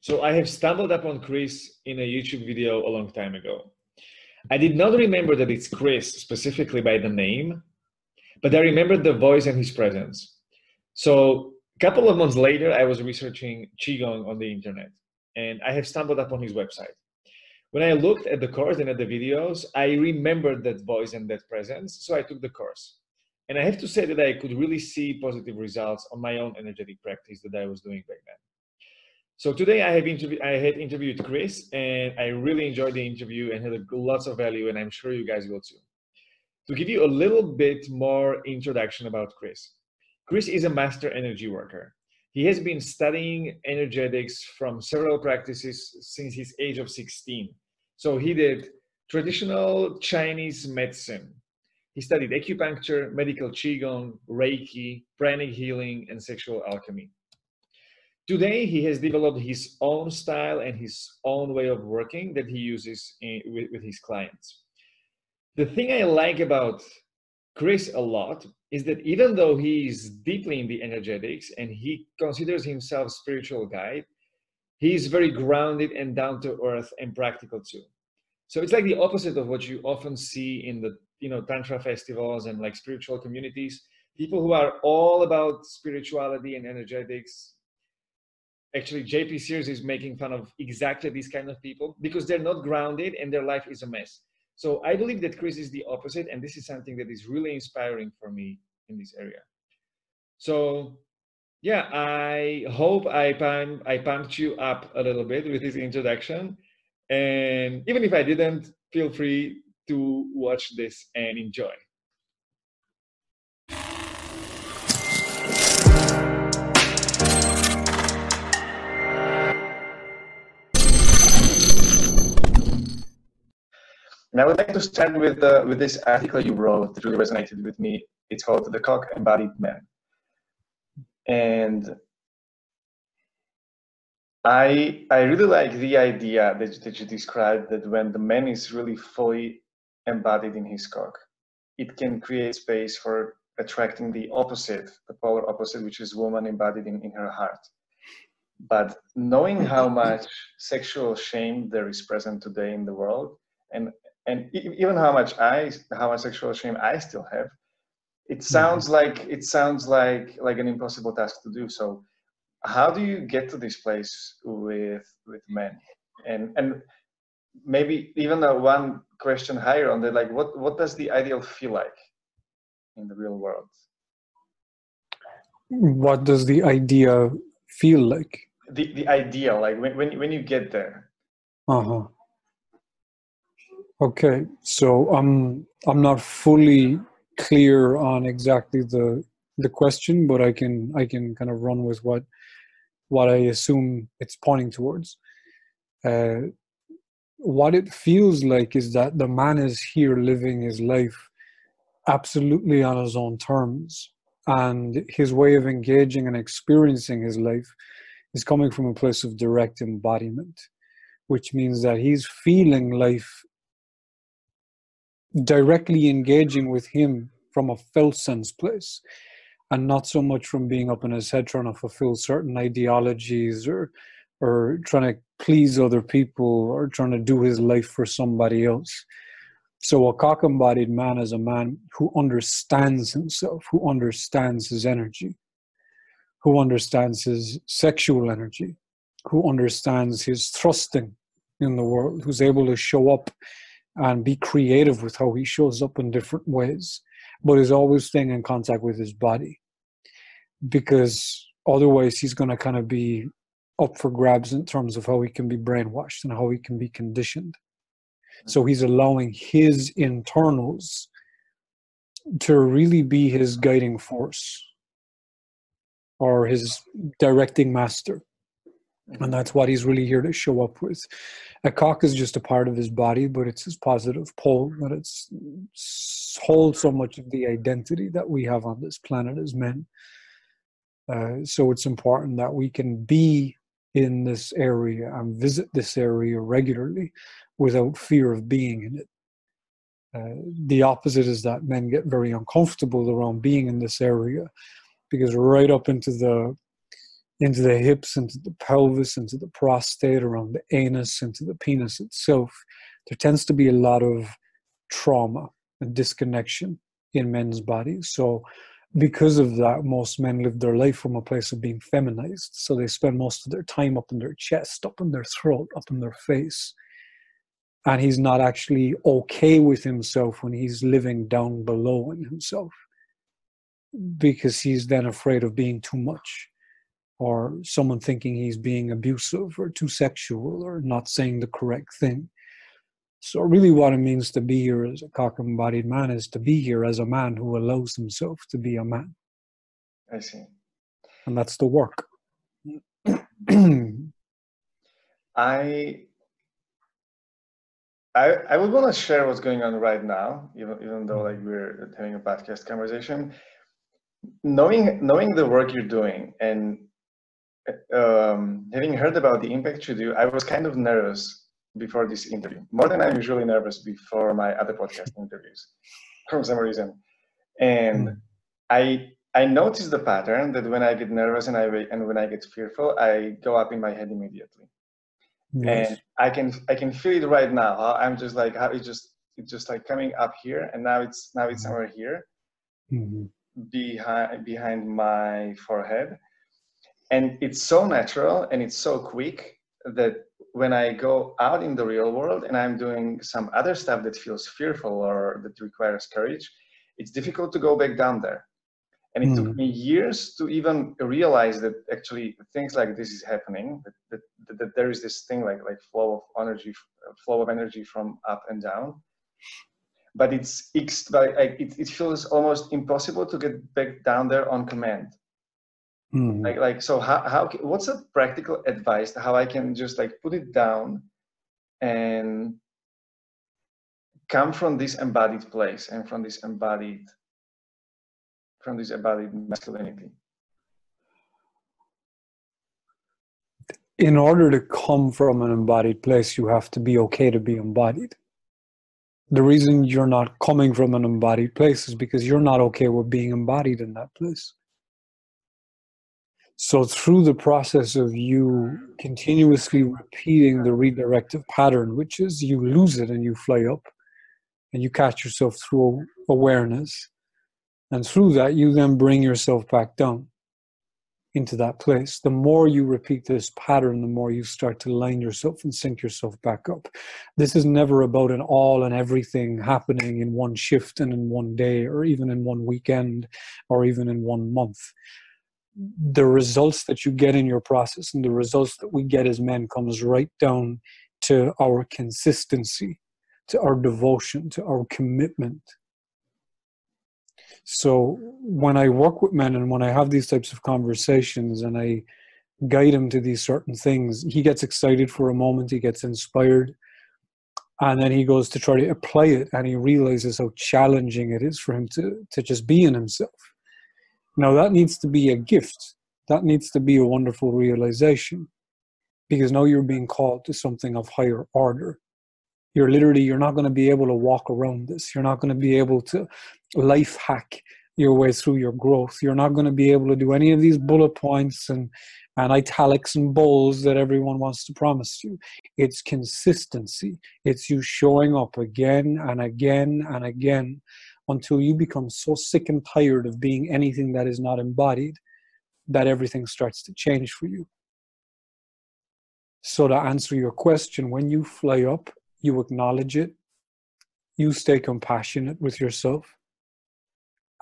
So I have stumbled upon Chris in a YouTube video a long time ago. I did not remember that it's Chris specifically by the name, but I remembered the voice and his presence. So a couple of months later, I was researching Qigong on the internet and I have stumbled upon his website. When I looked at the course and at the videos, I remembered that voice and that presence, so I took the course. And I have to say that I could really see positive results on my own energetic practice that I was doing back then. So today I have interview I had interviewed Chris and I really enjoyed the interview and had lots of value and I'm sure you guys will too. To give you a little bit more introduction about Chris. Chris is a master energy worker. He has been studying energetics from several practices since his age of 16. So he did traditional Chinese medicine. He studied acupuncture, medical qigong, reiki, pranic healing and sexual alchemy. Today, he has developed his own style and his own way of working that he uses in, with, with his clients. The thing I like about Chris a lot is that even though he is deeply in the energetics and he considers himself spiritual guide, he is very grounded and down to earth and practical too. So it's like the opposite of what you often see in the you know tantra festivals and like spiritual communities. People who are all about spirituality and energetics, actually jp sears is making fun of exactly these kind of people because they're not grounded and their life is a mess. So i believe that chris is the opposite and this is something that is really inspiring for me in this area. So yeah i hope i pump, i pumped you up a little bit with this introduction. And even if i didn't feel free to watch this and enjoy And I would like to start with uh, with this article you wrote that really resonated with me. It's called "The Cock Embodied Man," and I I really like the idea that, that you described that when the man is really fully embodied in his cock, it can create space for attracting the opposite, the polar opposite, which is woman embodied in, in her heart. But knowing how much sexual shame there is present today in the world, and and even how much I, how much sexual shame I still have, it sounds mm-hmm. like it sounds like like an impossible task to do. So, how do you get to this place with with men? And and maybe even a one question higher on that, like what what does the ideal feel like in the real world? What does the idea feel like? The the ideal, like when when when you get there. Uh huh Okay, so I'm I'm not fully clear on exactly the the question, but I can I can kind of run with what what I assume it's pointing towards. Uh, what it feels like is that the man is here living his life absolutely on his own terms, and his way of engaging and experiencing his life is coming from a place of direct embodiment, which means that he's feeling life directly engaging with him from a felt sense place and not so much from being up in his head trying to fulfill certain ideologies or or trying to please other people or trying to do his life for somebody else. So a cock-embodied man is a man who understands himself who understands his energy who understands his sexual energy who understands his thrusting in the world who's able to show up and be creative with how he shows up in different ways, but is always staying in contact with his body. Because otherwise, he's going to kind of be up for grabs in terms of how he can be brainwashed and how he can be conditioned. So he's allowing his internals to really be his guiding force or his directing master. And that's what he's really here to show up with. A cock is just a part of his body, but it's his positive pole that it's holds so much of the identity that we have on this planet as men. Uh, so it's important that we can be in this area and visit this area regularly without fear of being in it. Uh, the opposite is that men get very uncomfortable around being in this area because right up into the into the hips, into the pelvis, into the prostate, around the anus, into the penis itself, there tends to be a lot of trauma and disconnection in men's bodies. So, because of that, most men live their life from a place of being feminized. So, they spend most of their time up in their chest, up in their throat, up in their face. And he's not actually okay with himself when he's living down below in himself because he's then afraid of being too much or someone thinking he's being abusive or too sexual or not saying the correct thing. So, really, what it means to be here as a cock embodied man is to be here as a man who allows himself to be a man. I see. And that's the work. I I, I would want to share what's going on right now, even even though like we're having a podcast conversation. Knowing knowing the work you're doing and um, having heard about the impact you do, I was kind of nervous before this interview, more than I'm usually nervous before my other podcast interviews, for some reason. And mm. I I noticed the pattern that when I get nervous and I and when I get fearful, I go up in my head immediately. Yes. And I can I can feel it right now. I'm just like how it's just it's just like coming up here, and now it's now it's mm-hmm. somewhere here, mm-hmm. behind behind my forehead and it's so natural and it's so quick that when I go out in the real world and I'm doing some other stuff that feels fearful or that requires courage, it's difficult to go back down there. And it mm. took hmm. me years to even realize that actually things like this is happening, that, that, that, there is this thing like, like flow of energy, flow of energy from up and down. But it's, like, it, it feels almost impossible to get back down there on command Mm. Like, like, so how, how, what's a practical advice how I can just like put it down and come from this embodied place and from this embodied, from this embodied masculinity? In order to come from an embodied place, you have to be okay to be embodied. The reason you're not coming from an embodied place is because you're not okay with being embodied in that place. So, through the process of you continuously repeating the redirective pattern, which is you lose it and you fly up and you catch yourself through awareness, and through that, you then bring yourself back down into that place. The more you repeat this pattern, the more you start to line yourself and sync yourself back up. This is never about an all and everything happening in one shift and in one day, or even in one weekend, or even in one month the results that you get in your process and the results that we get as men comes right down to our consistency to our devotion to our commitment. So when i work with men and when i have these types of conversations and i guide him to these certain things he gets excited for a moment he gets inspired and then he goes to try to apply it and he realizes how challenging it is for him to to just be in himself now, that needs to be a gift. That needs to be a wonderful realization because now you're being called to something of higher order. You're literally, you're not going to be able to walk around this. You're not going to be able to life hack your way through your growth. You're not going to be able to do any of these bullet points and, and italics and bowls that everyone wants to promise you. It's consistency. It's you showing up again and again and again until you become so sick and tired of being anything that is not embodied that everything starts to change for you. So, to answer your question, when you fly up, you acknowledge it, you stay compassionate with yourself,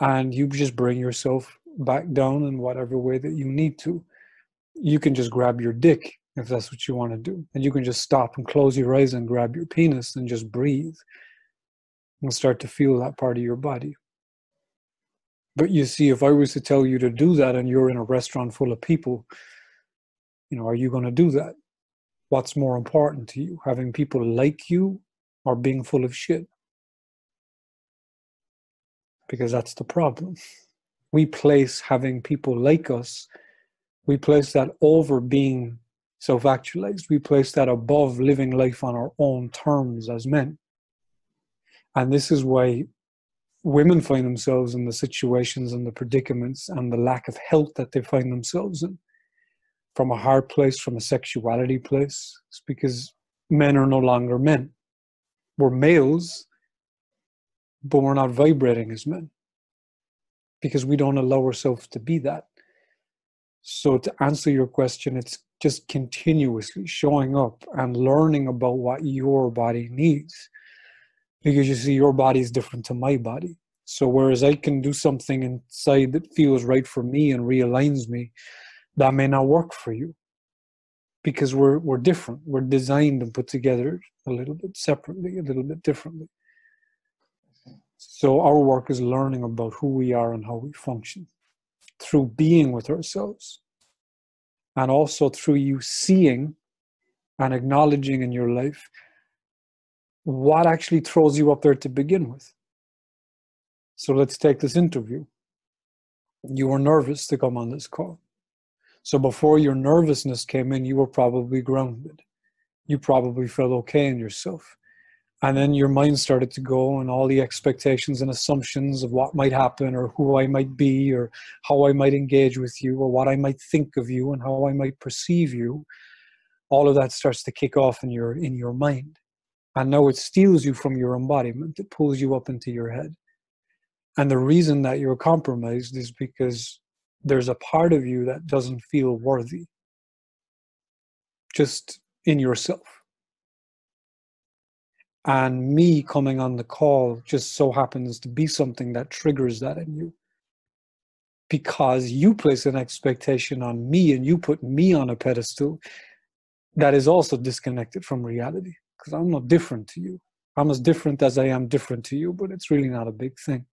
and you just bring yourself back down in whatever way that you need to. You can just grab your dick if that's what you want to do, and you can just stop and close your eyes and grab your penis and just breathe and start to feel that part of your body. But you see, if I was to tell you to do that and you're in a restaurant full of people, you know, are you going to do that? What's more important to you, having people like you or being full of shit? Because that's the problem. We place having people like us, we place that over being self actualized. We place that above living life on our own terms as men. And this is why women find themselves in the situations and the predicaments and the lack of health that they find themselves in. from a heart place, from a sexuality place. It's because men are no longer men. We're males, but we're not vibrating as men because we don't allow ourselves to be that. So, to answer your question, it's just continuously showing up and learning about what your body needs because you see, your body is different to my body. So, whereas I can do something inside that feels right for me and realigns me, that may not work for you because we're, we're different. We're designed and put together a little bit separately, a little bit differently. So, our work is learning about who we are and how we function through being with ourselves and also through you seeing and acknowledging in your life what actually throws you up there to begin with. So let's take this interview. You were nervous to come on this call. So before your nervousness came in, you were probably grounded. You probably felt okay in yourself. And then your mind started to go, and all the expectations and assumptions of what might happen, or who I might be, or how I might engage with you, or what I might think of you, and how I might perceive you. All of that starts to kick off in your in your mind, and now it steals you from your embodiment. It pulls you up into your head, and the reason that you're compromised is because there's a part of you that doesn't feel worthy, just in yourself and me coming on the call just so happens to be something that triggers that in you. Because you place an expectation on me and you put me on a pedestal that is also disconnected from reality. Because I'm not different to you. I'm as different as I am different to you, but it's really not a big thing.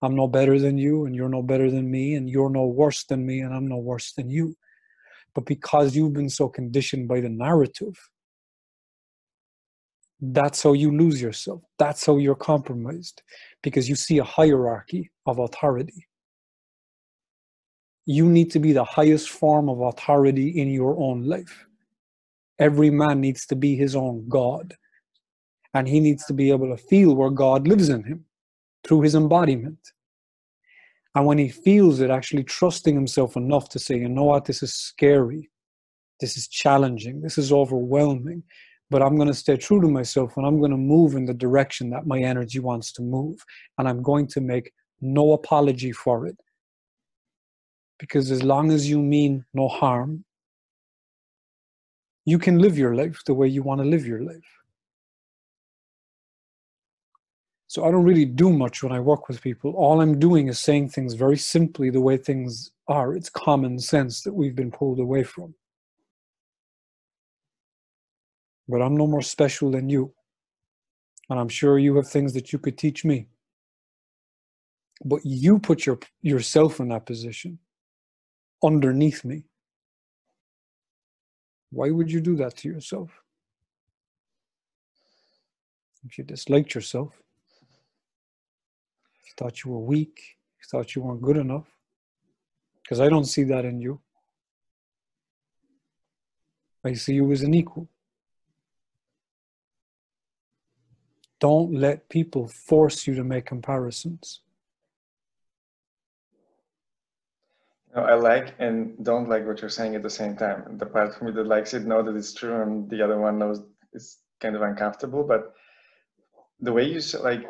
I'm no better than you, and you're no better than me, and you're no worse than me, and I'm no worse than you. But because you've been so conditioned by the narrative that's how you lose yourself. That's how you're compromised because you see a hierarchy of authority. You need to be the highest form of authority in your own life. Every man needs to be his own God. And he needs to be able to feel where God lives in him through his embodiment. And when he feels it, actually trusting himself enough to say, you know what, this is scary. This is challenging. This is overwhelming but I'm going to stay true to myself and I'm going to move in the direction that my energy wants to move. And I'm going to make no apology for it. Because as long as you mean no harm, you can live your life the way you want to live your life. So I don't really do much when I work with people. All I'm doing is saying things very simply the way things are. It's common sense that we've been pulled away from but I'm no more special than you. And I'm sure you have things that you could teach me. But you put your, yourself in that position underneath me. Why would you do that to yourself? If you disliked yourself, if you thought you were weak, if you thought you weren't good enough, because I don't see that in you. I see you as an equal. Don't let people force you to make comparisons. No, I like and don't like what you're saying at the same time. The part of me that likes it know that it's true, and the other one knows it's kind of uncomfortable. But the way you say, like,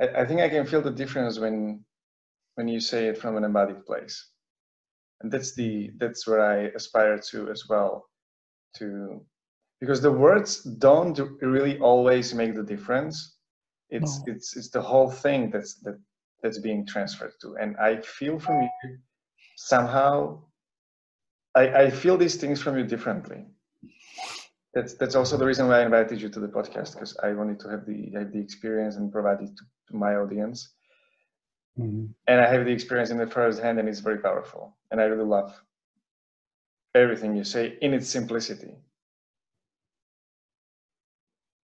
I, I think I can feel the difference when when you say it from an embodied place, and that's the that's where I aspire to as well, to because the words don't really always make the difference it's no. it's it's the whole thing that's that that's being transferred to and i feel from you somehow i i feel these things from you differently that's that's also the reason why i invited you to the podcast because i wanted to have the have the experience and provide it to, to my audience mm-hmm. and i have the experience in the first hand and it's very powerful and i really love everything you say in its simplicity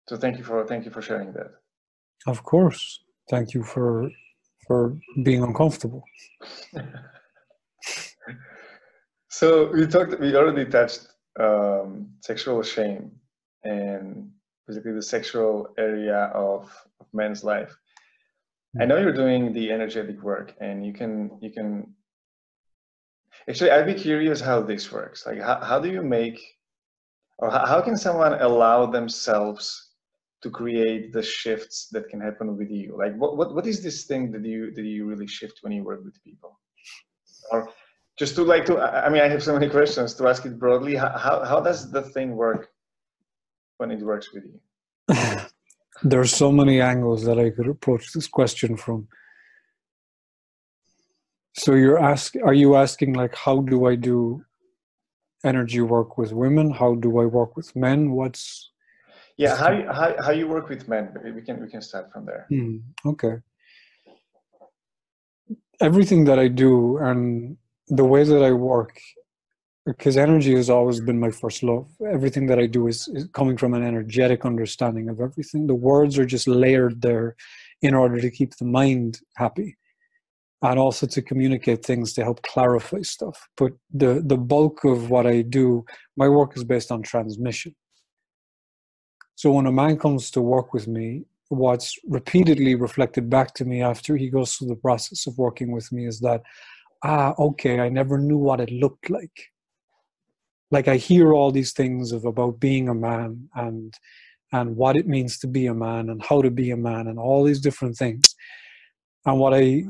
so thank you for thank you for sharing that. Of course. Thank you for for being uncomfortable. so we talked we already touched um, sexual shame and basically the sexual area of, of men's life. I know you're doing the energetic work and you can you can Actually, I'd be curious how this works. Like, how, how do you make, or how, how can someone allow themselves to create the shifts that can happen with you? Like, what, what, what is this thing that you that you really shift when you work with people? Or just to like to, I mean, I have so many questions to ask it broadly. How, how, does the thing work when it works with you? there are so many angles that I could approach this question from. So you're ask are you asking like how do I do energy work with women? How do I work with men? What's yeah, how you, how, how you work with men? We can we can start from there. Hmm, okay. Everything that I do and the way that I work because energy has always been my first love. Everything that I do is, is, coming from an energetic understanding of everything. The words are just layered there in order to keep the mind happy and also to communicate things to help clarify stuff. But the, the bulk of what I do, my work is based on transmission. So when a man comes to work with me, what's repeatedly reflected back to me after he goes through the process of working with me is that, ah, okay, I never knew what it looked like like I hear all these things of about being a man and and what it means to be a man and how to be a man and all these different things. And what I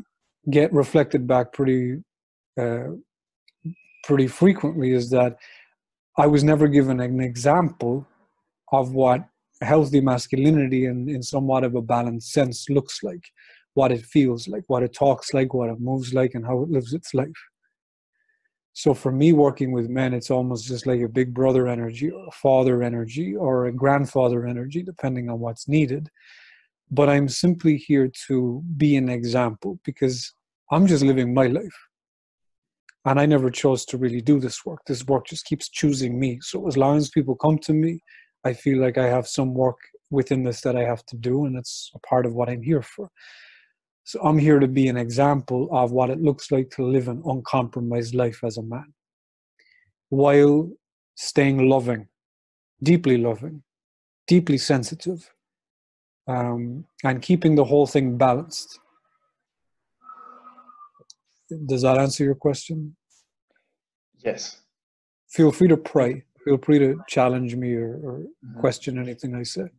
get reflected back pretty uh, pretty frequently is that I was never given an example of what healthy masculinity in, in somewhat of a balanced sense looks like, what it feels like, what it talks like, what it moves like, and how it lives its life. So for me, working with men, it's almost just like a big brother energy or a father energy or a grandfather energy, depending on what's needed. But I'm simply here to be an example because I'm just living my life. And I never chose to really do this work. This work just keeps choosing me. So as long as people come to me, I feel like I have some work within this that I have to do, and it's a part of what I'm here for. So I'm here to be an example of what it looks like to live an uncompromised life as a man while staying loving, deeply loving, deeply sensitive, um, and keeping the whole thing balanced. Does that answer your question? Yes. Feel free to pray. Feel free to challenge me or, or mm-hmm. question anything I say.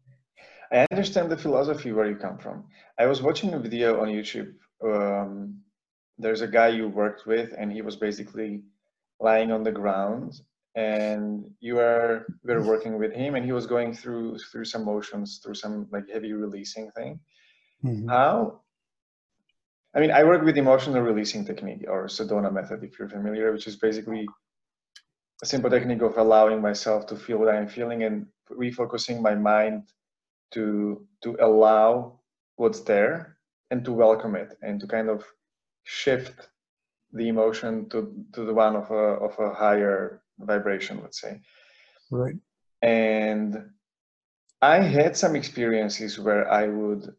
I understand the philosophy where you come from. I was watching a video on YouTube. Um, there's a guy you worked with, and he was basically lying on the ground, and you were we were working with him, and he was going through through some motions, through some like heavy releasing thing. Mm-hmm. How? I mean, I work with emotional releasing technique or Sedona method, if you're familiar, which is basically a simple technique of allowing myself to feel what I'm feeling and refocusing my mind to to allow what's there and to welcome it and to kind of shift the emotion to to the one of a of a higher vibration let's say. Right. And i had some experiences where i would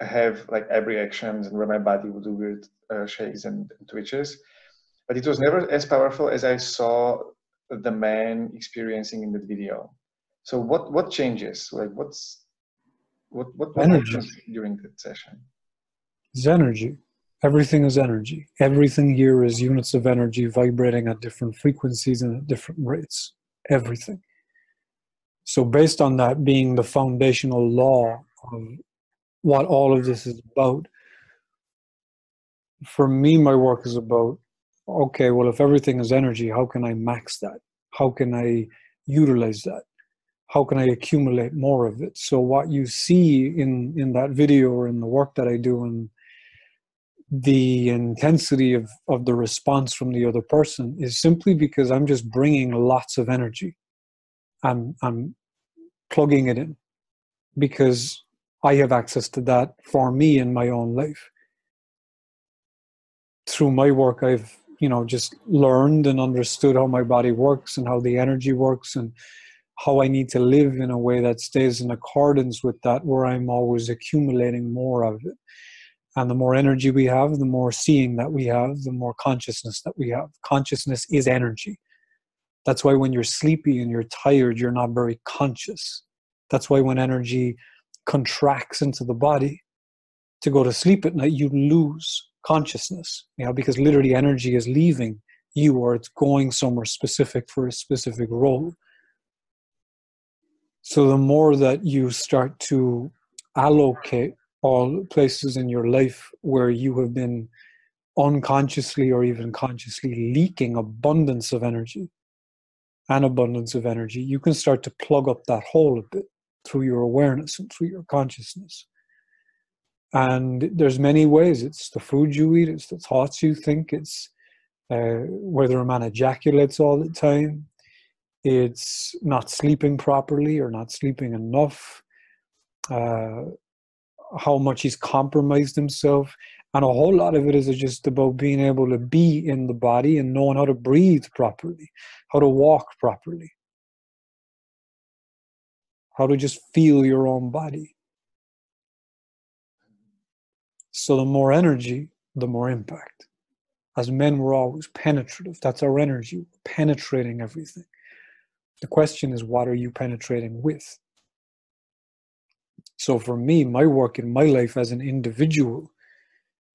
have like every actions and where my body would do weird uh, shakes and, and twitches but it was never as powerful as i saw the man experiencing in that video. So what what changes? Like what's what what, what energy during that session? It's energy. Everything is energy. Everything here is units of energy vibrating at different frequencies and at different rates. Everything. So, based on that being the foundational law of what all of this is about, for me, my work is about okay, well, if everything is energy, how can I max that? How can I utilize that? How can I accumulate more of it? So what you see in in that video or in the work that I do and the intensity of, of the response from the other person is simply because I'm just bringing lots of energy. I'm I'm plugging it in because I have access to that for me in my own life. Through my work, I've you know just learned and understood how my body works and how the energy works and how I need to live in a way that stays in accordance with that, where I'm always accumulating more of it. And the more energy we have, the more seeing that we have, the more consciousness that we have. Consciousness is energy. That's why when you're sleepy and you're tired, you're not very conscious. That's why when energy contracts into the body to go to sleep at night, you lose consciousness, you know, because literally energy is leaving you or it's going somewhere specific for a specific role. So the more that you start to allocate all places in your life where you have been unconsciously or even consciously leaking abundance of energy and abundance of energy, you can start to plug up that hole a bit through your awareness and through your consciousness. And there's many ways. It's the food you eat, it's the thoughts you think, it's uh, whether a man ejaculates all the time, it's not sleeping properly or not sleeping enough, uh, how much he's compromised himself. And a whole lot of it is just about being able to be in the body and knowing how to breathe properly, how to walk properly, how to just feel your own body. So the more energy, the more impact. As men, we're always penetrative. That's our energy, penetrating everything. The question is, what are you penetrating with? So for me, my work in my life as an individual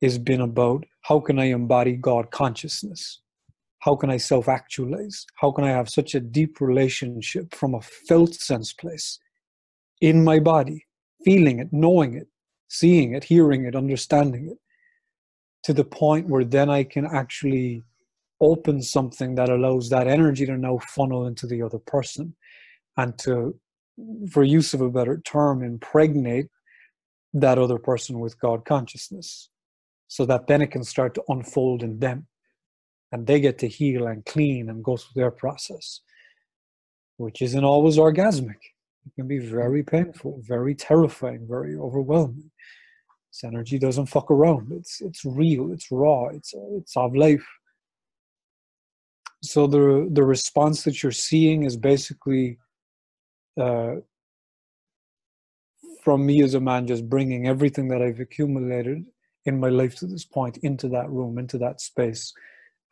has been about how can I embody God consciousness? How can I self actualize? How can I have such a deep relationship from a felt sense place in my body, feeling it, knowing it, seeing it, hearing it, understanding it, to the point where then I can actually open something that allows that energy to now funnel into the other person and to, for use of a better term, impregnate that other person with God consciousness so that then it can start to unfold in them and they get to heal and clean and go through their process, which isn't always orgasmic. It can be very painful, very terrifying, very overwhelming. This energy doesn't fuck around. It's it's real. It's raw. It's it's of life. So the the response that you're seeing is basically uh, from me as a man, just bringing everything that I've accumulated in my life to this point into that room, into that space,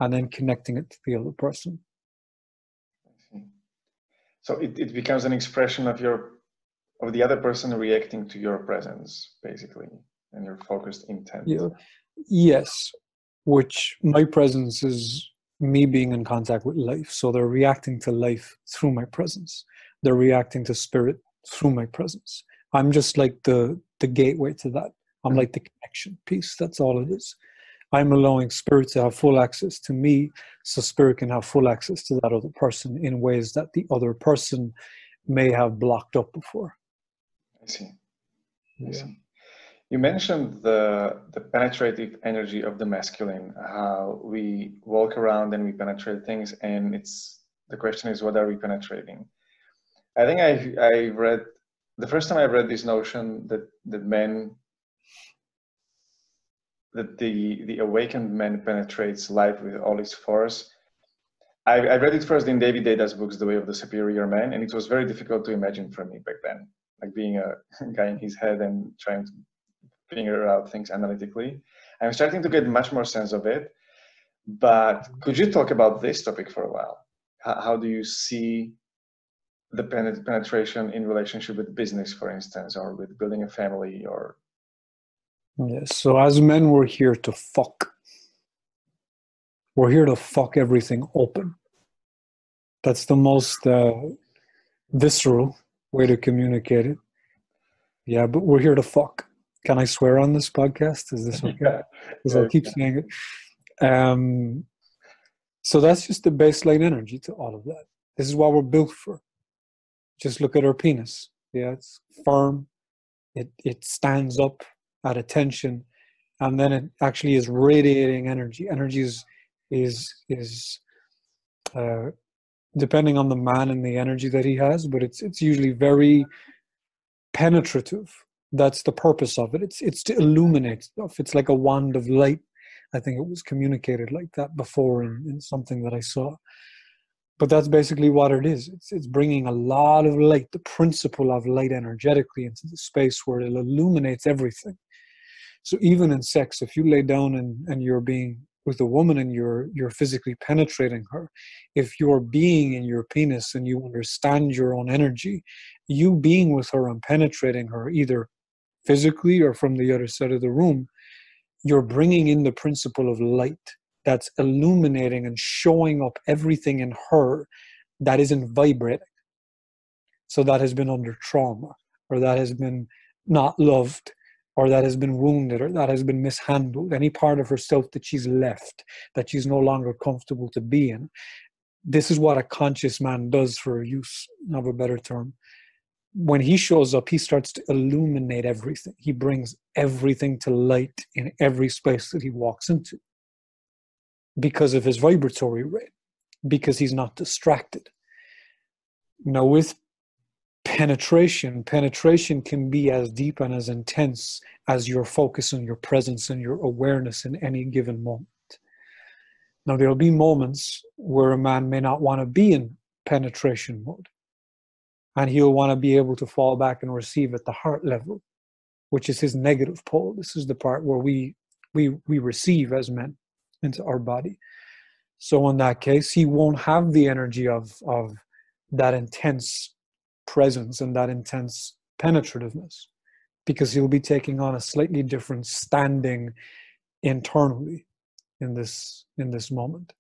and then connecting it to the other person. So it, it becomes an expression of your of the other person reacting to your presence, basically, and your focused intent. Yeah. Yes, which my presence is me being in contact with life. So they're reacting to life through my presence. They're reacting to spirit through my presence. I'm just like the the gateway to that. I'm hmm. like the connection piece. That's all it is. I'm allowing spirit to have full access to me so spirit can have full access to that other person in ways that the other person may have blocked up before. I see. I yeah. see. You mentioned the the penetrative energy of the masculine, how we walk around and we penetrate things, and it's the question is what are we penetrating? I think I I read the first time I read this notion that that men that the the awakened man penetrates life with all its force. I, I read it first in David Deida's books, The Way of the Superior Man, and it was very difficult to imagine for me back then, like being a guy in his head and trying to figure out things analytically. I'm starting to get much more sense of it. But could you talk about this topic for a while? How, how do you see the penetration in relationship with business, for instance, or with building a family or Yes. So as men, we're here to fuck. We're here to fuck everything open. That's the most uh, visceral way to communicate it. Yeah, but we're here to fuck. Can I swear on this podcast? Is this okay? Because I'll keep saying it. Um, so that's just the baseline energy to all of that. This is what we're built for. Just look at our penis. Yeah, it's firm. It it stands up at attention and then it actually is radiating energy energy is is is uh, depending on the man and the energy that he has but it's it's usually very penetrative that's the purpose of it. It's it's to illuminate stuff. It's like a wand of light. I think it was communicated like that before in, in something that i saw. But that's basically what it is. It's, it's bringing a lot of light the principle of light energetically into the space where it illuminates everything. So even in sex, if you lay down and, and you're being with a woman and you're you're physically penetrating her, if you're being in your penis and you understand your own energy, you being with her and penetrating her either physically or from the other side of the room, you're bringing in the principle of light that's illuminating and showing up everything in her that isn't vibrating. So that has been under trauma, or that has been not loved, or that has been wounded, or that has been mishandled. Any part of herself that she's left, that she's no longer comfortable to be in. This is what a conscious man does, for use of a better term. When he shows up, he starts to illuminate everything. He brings everything to light in every space that he walks into because of his vibratory rate, because he's not distracted. Now, with penetration, penetration can be as deep and as intense as your focus and your presence and your awareness in any given moment. Now, there'll be moments where a man may not want to be in penetration mode, and he'll want to be able to fall back and receive at the heart level, which is his negative pole. This is the part where we we we receive as men into our body. So in that case, he won't have the energy of of that intense presence and that intense penetrativeness because he'll be taking on a slightly different standing internally in this in this moment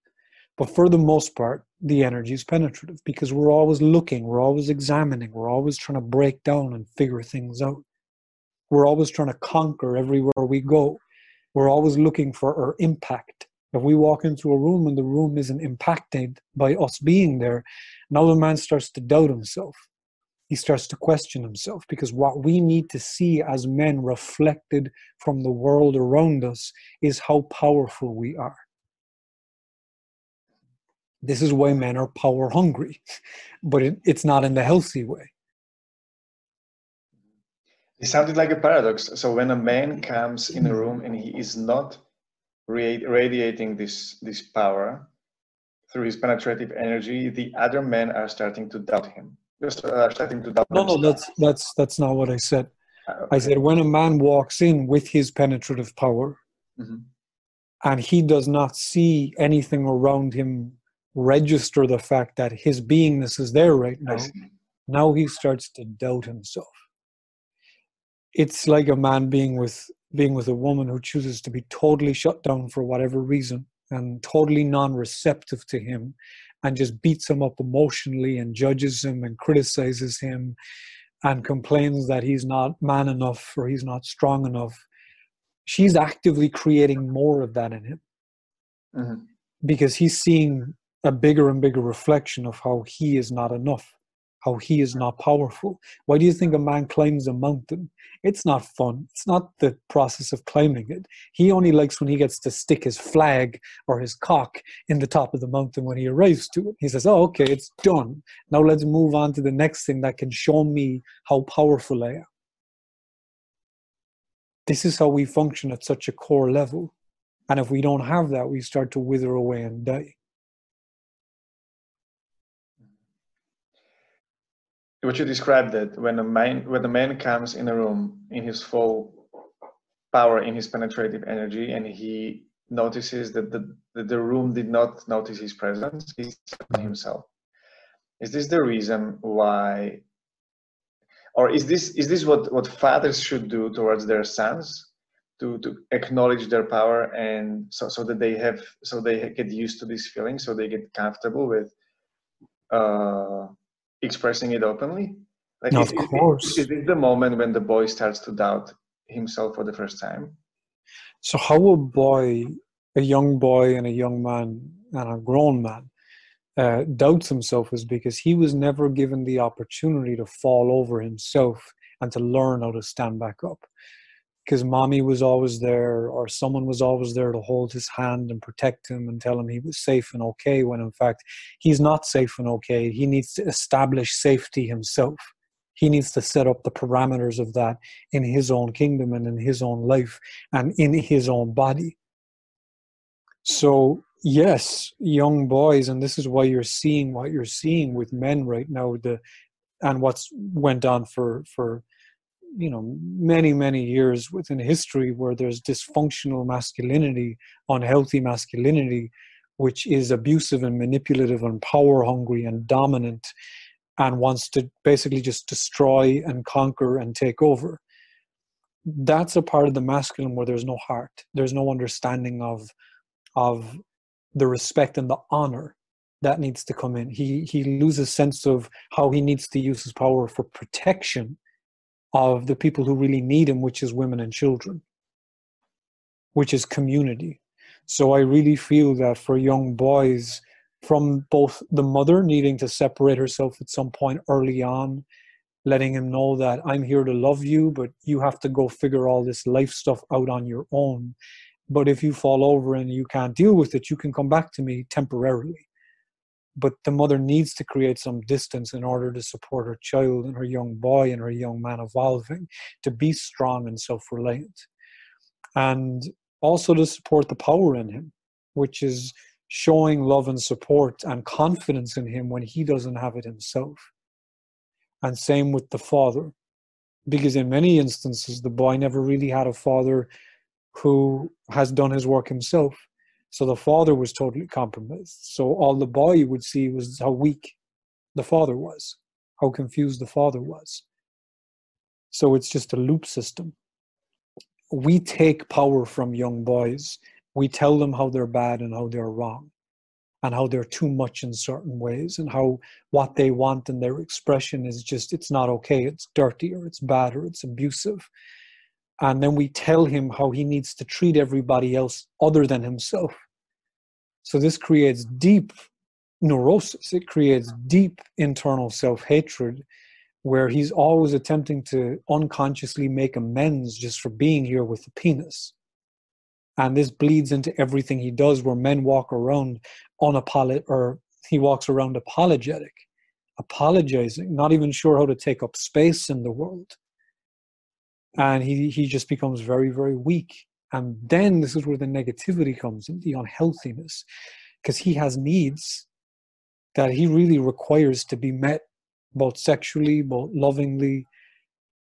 but for the most part the energy is penetrative because we're always looking we're always examining we're always trying to break down and figure things out. We're always trying to conquer everywhere we go. We're always looking for our impact. If we walk into a room and the room isn't impacted by us being there now the man starts to doubt himself. He starts to question himself because what we need to see as men reflected from the world around us is how powerful we are. This is why men are power hungry, but it, it's not in the healthy way. It sounded like a paradox. So when a man comes in a room and he is not radiating this this power through his penetrative energy, the other men are starting to doubt him just uh, starting to doubt. No, no, that's that's that's not what I said. Uh. I said when a man walks in with his penetrative power, mm-hmm. and he does not see anything around him register the fact that his beingness is there right now. Now he starts to doubt himself. It's like a man being with being with a woman who chooses to be totally shut down for whatever reason and totally non-receptive to him and just beats him up emotionally and judges him and criticizes him and complains that he's not man enough or he's not strong enough she's actively creating more of that in him mm-hmm. because he's seeing a bigger and bigger reflection of how he is not enough how he is not powerful. Why do you think a man climbs a mountain? It's not fun. It's not the process of climbing it. He only likes when he gets to stick his flag or his cock in the top of the mountain when he arrives to it. He says, Oh, okay, it's done. Now let's move on to the next thing that can show me how powerful I am. This is how we function at such a core level. And if we don't have that, we start to wither away and die. What you described that when a man when a man comes in a room in his full power in his penetrative energy and he notices that the, that the room did not notice his presence he's himself is this the reason why or is this is this what what fathers should do towards their sons to to acknowledge their power and so so that they have so they get used to this feeling so they get comfortable with uh expressing it openly? Like, no, of course. Is, is the moment when the boy starts to doubt himself for the first time? So, how a boy, a young boy, and a young man, and a grown man, uh, doubts himself is because he was never given the opportunity to fall over himself and to learn how to stand back up because mommy was always there or someone was always there to hold his hand and protect him and tell him he was safe and okay when in fact he's not safe and okay. He needs to establish safety himself. He needs to set up the parameters of that in his own kingdom and in his own life and in his own body. So yes young boys and this is why you're seeing what you're seeing with men right now the and what's went on for for you know many many years within history where there's dysfunctional masculinity unhealthy masculinity which is abusive and manipulative and power hungry and dominant and wants to basically just destroy and conquer and take over. That's a part of the masculine where there's no heart. There's no understanding of of the respect and the honor that needs to come in. He he loses sense of how he needs to use his power for protection of the people who really need him, which is women and children, which is community. So I really feel that for young boys, from both the mother needing to separate herself at some point early on, letting him know that I'm here to love you, but you have to go figure all this life stuff out on your own. But if you fall over and you can't deal with it, you can come back to me temporarily but the mother needs to create some distance in order to support her child and her young boy and her young man evolving to be strong and self-reliant. And also to support the power in him which is showing love and support and confidence in him when he doesn't have it himself. And same with the father because in many instances the boy never really had a father who has done his work himself so the father was totally compromised. So all the boy would see was how weak the father was, how confused the father was. So it's just a loop system. We take power from young boys. We tell them how they're bad and how they're wrong and how they're too much in certain ways and how what they want and their expression is just it's not okay it's dirty or it's bad or it's abusive and then we tell him how he needs to treat everybody else other than himself. So this creates deep neurosis, it creates deep internal self hatred where he's always attempting to unconsciously make amends just for being here with the penis. And this bleeds into everything he does, where men walk around on a unapologetic, or he walks around apologetic, apologizing, not even sure how to take up space in the world and he he just becomes very very weak. And then this is where the negativity comes in the unhealthiness because he has needs that he really requires to be met both sexually both lovingly.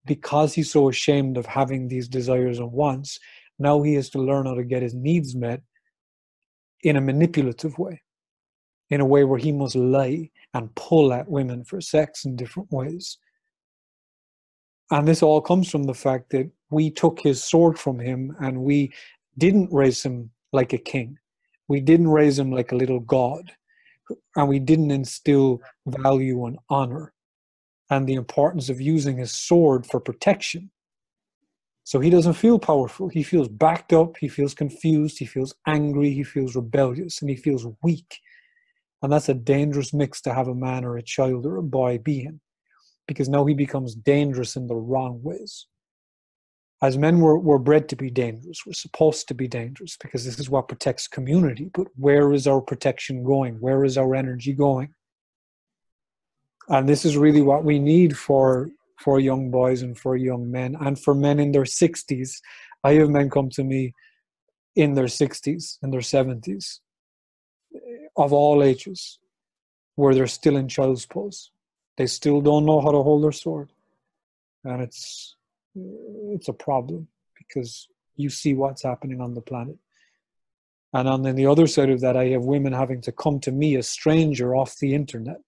Because he's so ashamed of having these desires and wants now he has to learn how to get his needs met in a manipulative way in a way where he must lie and pull at women for sex in different ways and this all comes from the fact that we took his sword from him and we didn't raise him like a king. We didn't raise him like a little god. And we didn't instill value and honor and the importance of using his sword for protection. So he doesn't feel powerful. He feels backed up. He feels confused. He feels angry. He feels rebellious and he feels weak. And that's a dangerous mix to have a man or a child or a boy be in because now he becomes dangerous in the wrong ways. As men, we're, we're bred to be dangerous. We're supposed to be dangerous because this is what protects community. But where is our protection going? Where is our energy going? And this is really what we need for for young boys and for young men and for men in their 60s. I have men come to me in their 60s, in their 70s, eh, of all ages, where they're still in child's pose they still don't know how to hold their sword. And it's it's a problem because you see what's happening on the planet. And on the other side of that i have women having to come to me a stranger off the internet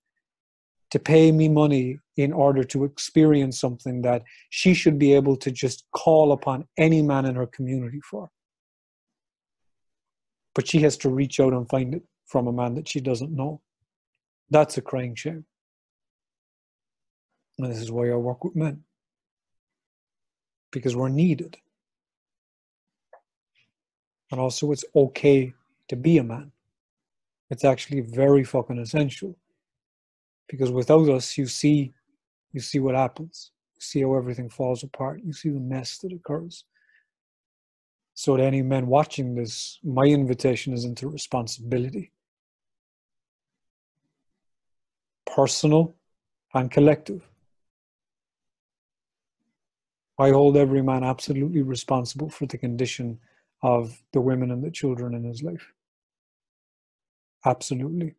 to pay me money in order to experience something that she should be able to just call upon any man in her community for. But she has to reach out and find it from a man that she doesn't know. That's a crying shame and this is why I work with men. Because we're needed. And also, it's okay to be a man. It's actually very fucking essential. Because without us, you see, you see what happens. You see how everything falls apart. You see the mess that occurs. So, to any men watching this, my invitation is into responsibility personal and collective. I hold every man absolutely responsible for the condition of the women and the children in his life. Absolutely.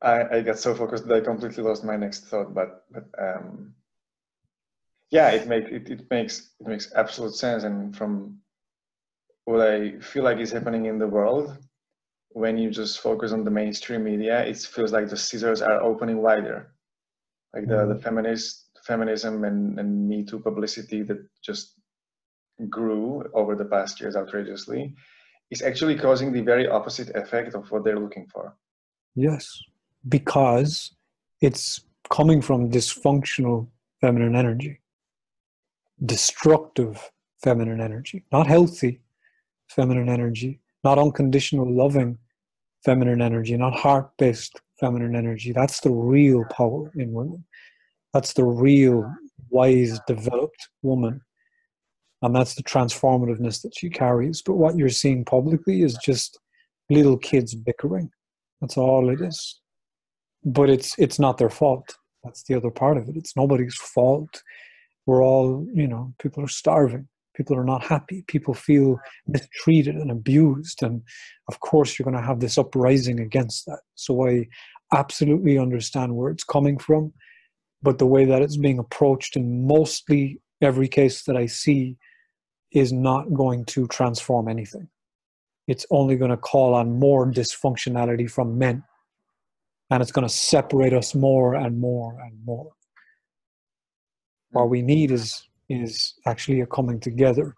I, I got so focused that I completely lost my next thought, but but um, yeah, it makes it, it makes it makes absolute sense. And from what I feel like is happening in the world, when you just focus on the mainstream media, it feels like the scissors are opening wider. Like the, the mm-hmm. feminist feminism and, and Me Too publicity that just grew over the past years outrageously is actually causing the very opposite effect of what they're looking for. Yes, because it's coming from dysfunctional feminine energy, destructive feminine energy, not healthy feminine energy, not unconditional loving feminine energy, not heart based feminine energy. That's the real power in women. That's the real wise, developed woman. And that's the transformativeness that she carries. But what you're seeing publicly is just little kids bickering. That's all it is. But it's it's not their fault. That's the other part of it. It's nobody's fault. We're all, you know, people are starving. People are not happy. People feel mistreated and abused. And of course, you're going to have this uprising against that. So I absolutely understand where it's coming from. But the way that it's being approached in mostly every case that I see is not going to transform anything. It's only going to call on more dysfunctionality from men. And it's going to separate us more and more and more. What we need is, is actually a coming together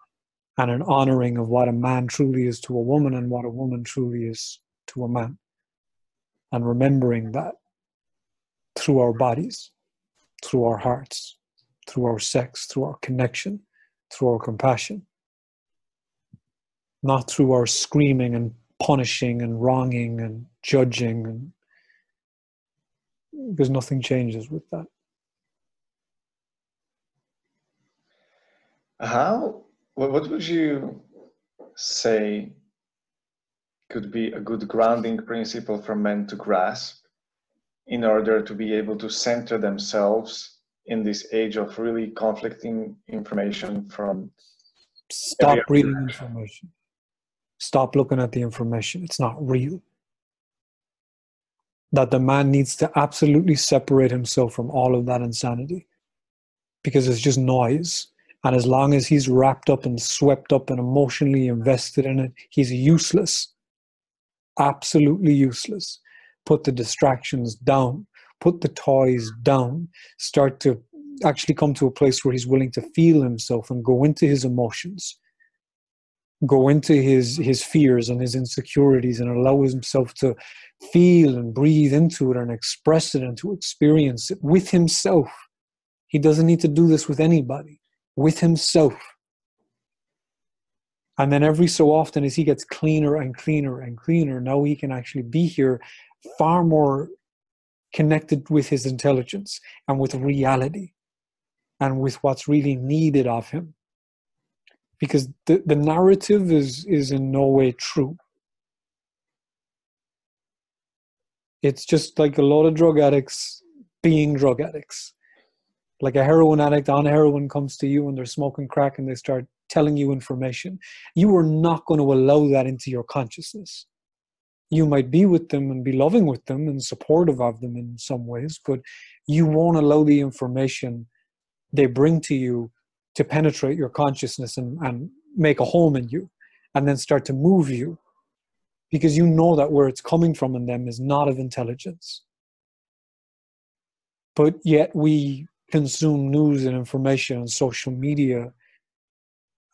and an honoring of what a man truly is to a woman and what a woman truly is to a man. And remembering that through our bodies, through our hearts, through our sex, through our connection, through our compassion, not through our screaming and punishing and wronging and judging and because nothing changes with that. How, what would you say could be a good grounding principle for men to grasp in order to be able to center themselves in this age of really conflicting information from stop reading information. Stop looking at the information. It's not real. That the man needs to absolutely separate himself from all of that insanity. Because it's just noise and as long as he's wrapped up and swept up and emotionally invested in it he's useless. Absolutely useless. Put the distractions down, put the toys down, start to actually come to a place where he's willing to feel himself and go into his emotions. Go into his his fears and his insecurities and allow himself to feel and breathe into it and express it and to experience it with himself. He doesn't need to do this with anybody with himself. And then every so often as he gets cleaner and cleaner and cleaner now he can actually be here far more connected with his intelligence and with reality and with what's really needed of him. Because the, the narrative is is in no way true. It's just like a lot of drug addicts being drug addicts like a heroin addict on heroin comes to you and they're smoking crack and they start telling you information you are not going to allow that into your consciousness you might be with them and be loving with them and supportive of them in some ways, but you won't allow the information they bring to you to penetrate your consciousness and, and make a home in you and then start to move you because you know that where it's coming from in them is not of intelligence. But yet we consume news and information on social media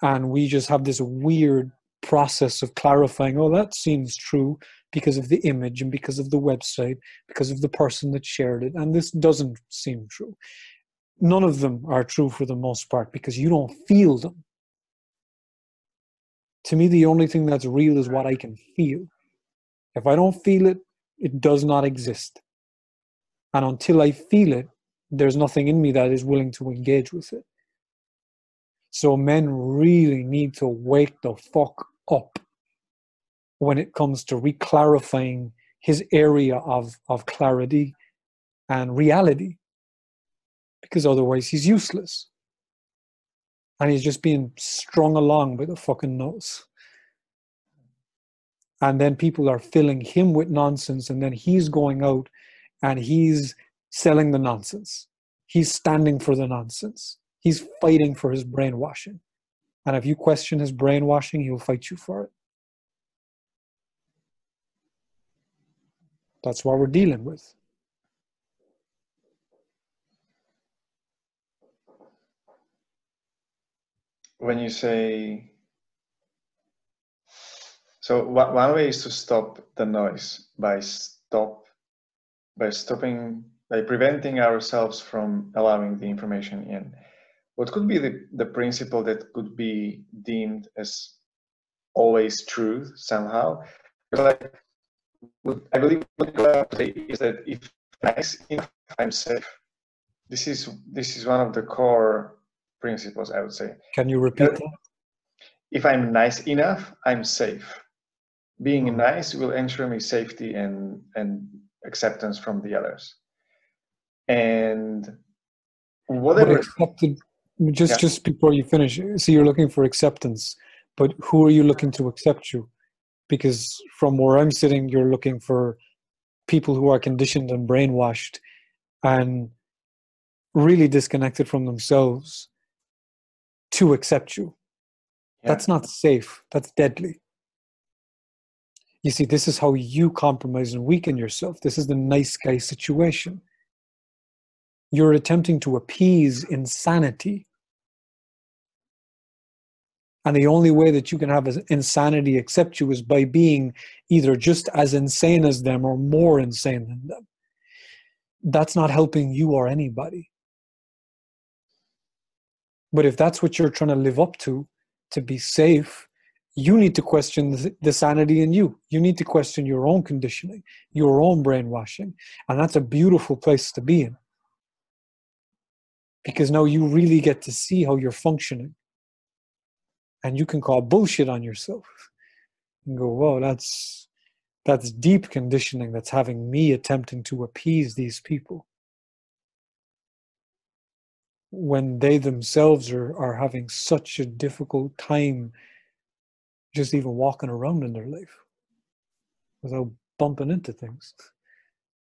and we just have this weird process of clarifying oh that seems true because of the image and because of the website, because of the person that shared it. And this doesn't seem true. None of them are true for the most part because you don't feel them. To me, the only thing that's real is what I can feel. If I don't feel it, it does not exist. And until I feel it, there's nothing in me that is willing to engage with it. So men really need to wake the fuck up when it comes to reclarifying his area of, of clarity and reality because otherwise he's useless and he's just being strung along by the fucking nose and then people are filling him with nonsense and then he's going out and he's selling the nonsense. He's standing for the nonsense. He's fighting for his brainwashing. And if you question his brainwashing he'll fight you for it. That's what we're dealing with. when you say so one way is to stop the noise by stop by stopping by preventing ourselves from allowing the information in. What could be the, the principle that could be deemed as always true somehow? Like i believe what I say is that if nice enough i'm safe this is this is one of the core principles i would say. Can you repeat that? If i'm nice enough i'm safe. Being mm-hmm. nice will ensure me safety and and acceptance from the others and whatever. but accepted just yeah. just before you finish so you're looking for acceptance but who are you looking to accept you? Because from where i'm sitting you're looking for people who are conditioned and brainwashed and really disconnected from themselves to accept you. Yeah. that's not safe. That's deadly. You see this is how you compromise and weaken yourself. This is the nice guy situation you're attempting to appease insanity and the only way that you can have insanity accept you is by being either just as insane as them or more insane than them. That's not helping you or anybody. But if that's what you're trying to live up to, to be safe, you need to question the, sanity in you. You need to question your own conditioning, your own brainwashing. And that's a beautiful place to be in. Because now you really get to see how you're functioning. And you can call bullshit on yourself and go whoa that's that's deep conditioning that's having me attempting to appease these people. When they themselves are, are having such a difficult time just even walking around in their life without bumping into things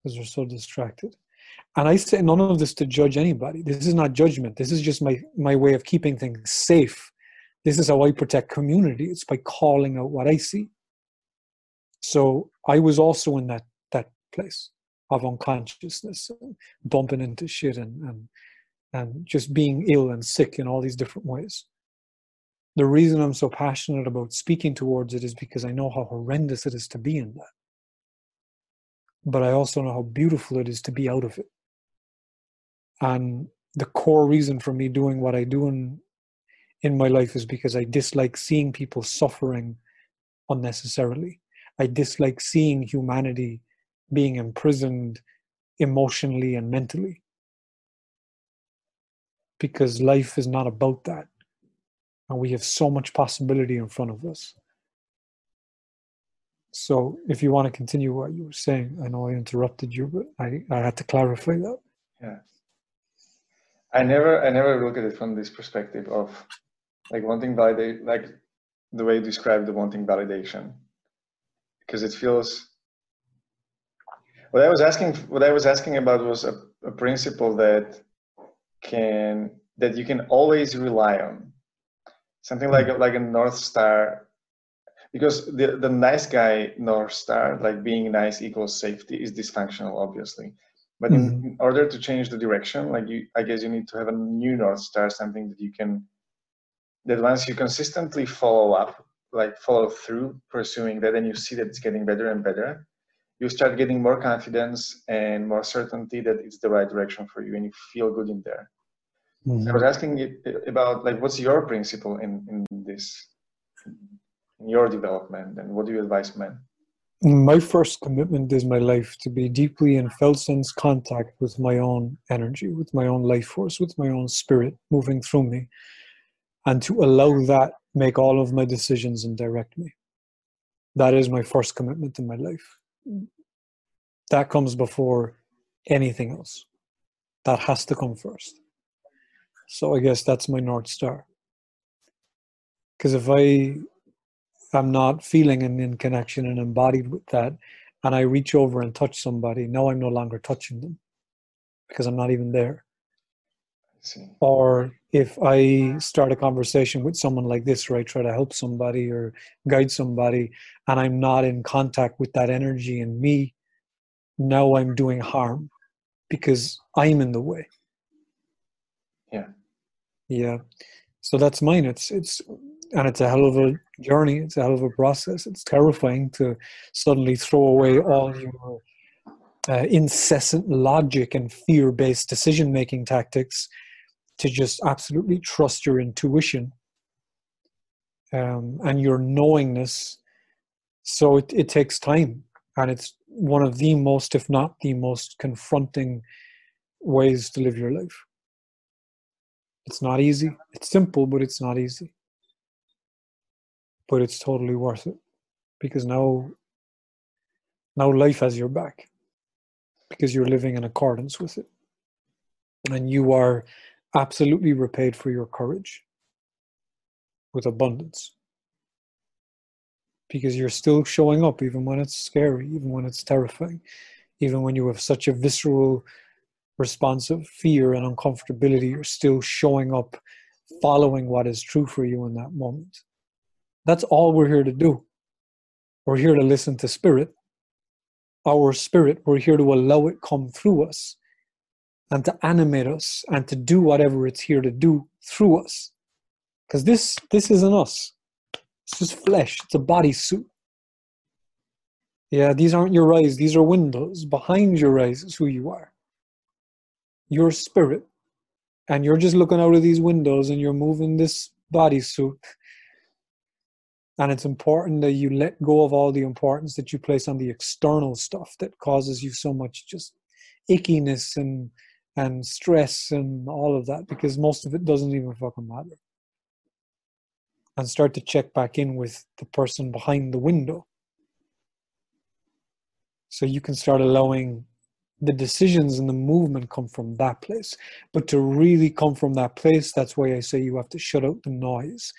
because they're so distracted and i say none of this to judge anybody this is not judgment this is just my my way of keeping things safe this is how I protect community. It's by calling out what I see. So I was also in that that place of unconsciousness, bumping into shit and and and just being ill and sick in all these different ways. The reason I'm so passionate about speaking towards it is because I know how horrendous it is to be in that. But I also know how beautiful it is to be out of it. And the core reason for me doing what I do in in my life is because I dislike seeing people suffering unnecessarily. I dislike seeing humanity being imprisoned emotionally and mentally. Because life is not about that. And we have so much possibility in front of us. So, if you want to continue what you were saying, I know I interrupted you, but I, I had to clarify that. Yeah. I never I never look at it from this perspective of like wanting validate like the way you describe the wanting validation because it feels what i was asking what i was asking about was a, a principle that can that you can always rely on something like like a north star because the the nice guy north star like being nice equals safety is dysfunctional obviously but mm-hmm. in, in order to change the direction like you i guess you need to have a new north star something that you can that once you consistently follow up, like follow through pursuing that, and you see that it's getting better and better, you start getting more confidence and more certainty that it's the right direction for you, and you feel good in there. Mm-hmm. I was asking about like what's your principle in in this, in your development, and what do you advise men? My first commitment is my life to be deeply in felt sense contact with my own energy, with my own life force, with my own spirit moving through me and to allow that make all of my decisions and direct me. That is my first commitment in my life. That comes before anything else. That has to come first. So I guess that's my North Star. Because if I am not feeling and in connection and embodied with that, and I reach over and touch somebody, now I'm no longer touching them because I'm not even there. Or if I start a conversation with someone like this, or I try to help somebody or guide somebody, and I'm not in contact with that energy in me, now I'm doing harm because I'm in the way. Yeah. Yeah. So that's mine. It's it's and it's a hell of a journey. It's a hell of a process. It's terrifying to suddenly throw away all your uh, incessant logic and fear-based decision-making tactics to just absolutely trust your intuition um, and your knowingness. So it, it takes time, and it's one of the most, if not the most, confronting ways to live your life. It's not easy. It's simple, but it's not easy. But it's totally worth it because now, now life has your back because you're living in accordance with it, and you are absolutely repaid for your courage with abundance because you're still showing up even when it's scary, even when it's terrifying, even when you have such a visceral response of fear and uncomfortability, you're still showing up, following what is true for you in that moment. That's all we're here to do. We're here to listen to spirit. Our spirit, we're here to allow it come through us and to animate us and to do whatever it's here to do through us. Because this this isn't us. It's just flesh. It's a bodysuit. Yeah, these aren't your eyes. These are windows. Behind your eyes is who you are. Your spirit. And you're just looking out of these windows and you're moving this bodysuit. And it's important that you let go of all the importance that you place on the external stuff that causes you so much just ickiness and and stress and all of that because most of it doesn't even fucking matter and start to check back in with the person behind the window. So you can start allowing the decisions and the movement come from that place. But to really come from that place, that's why I say you have to shut out the noise.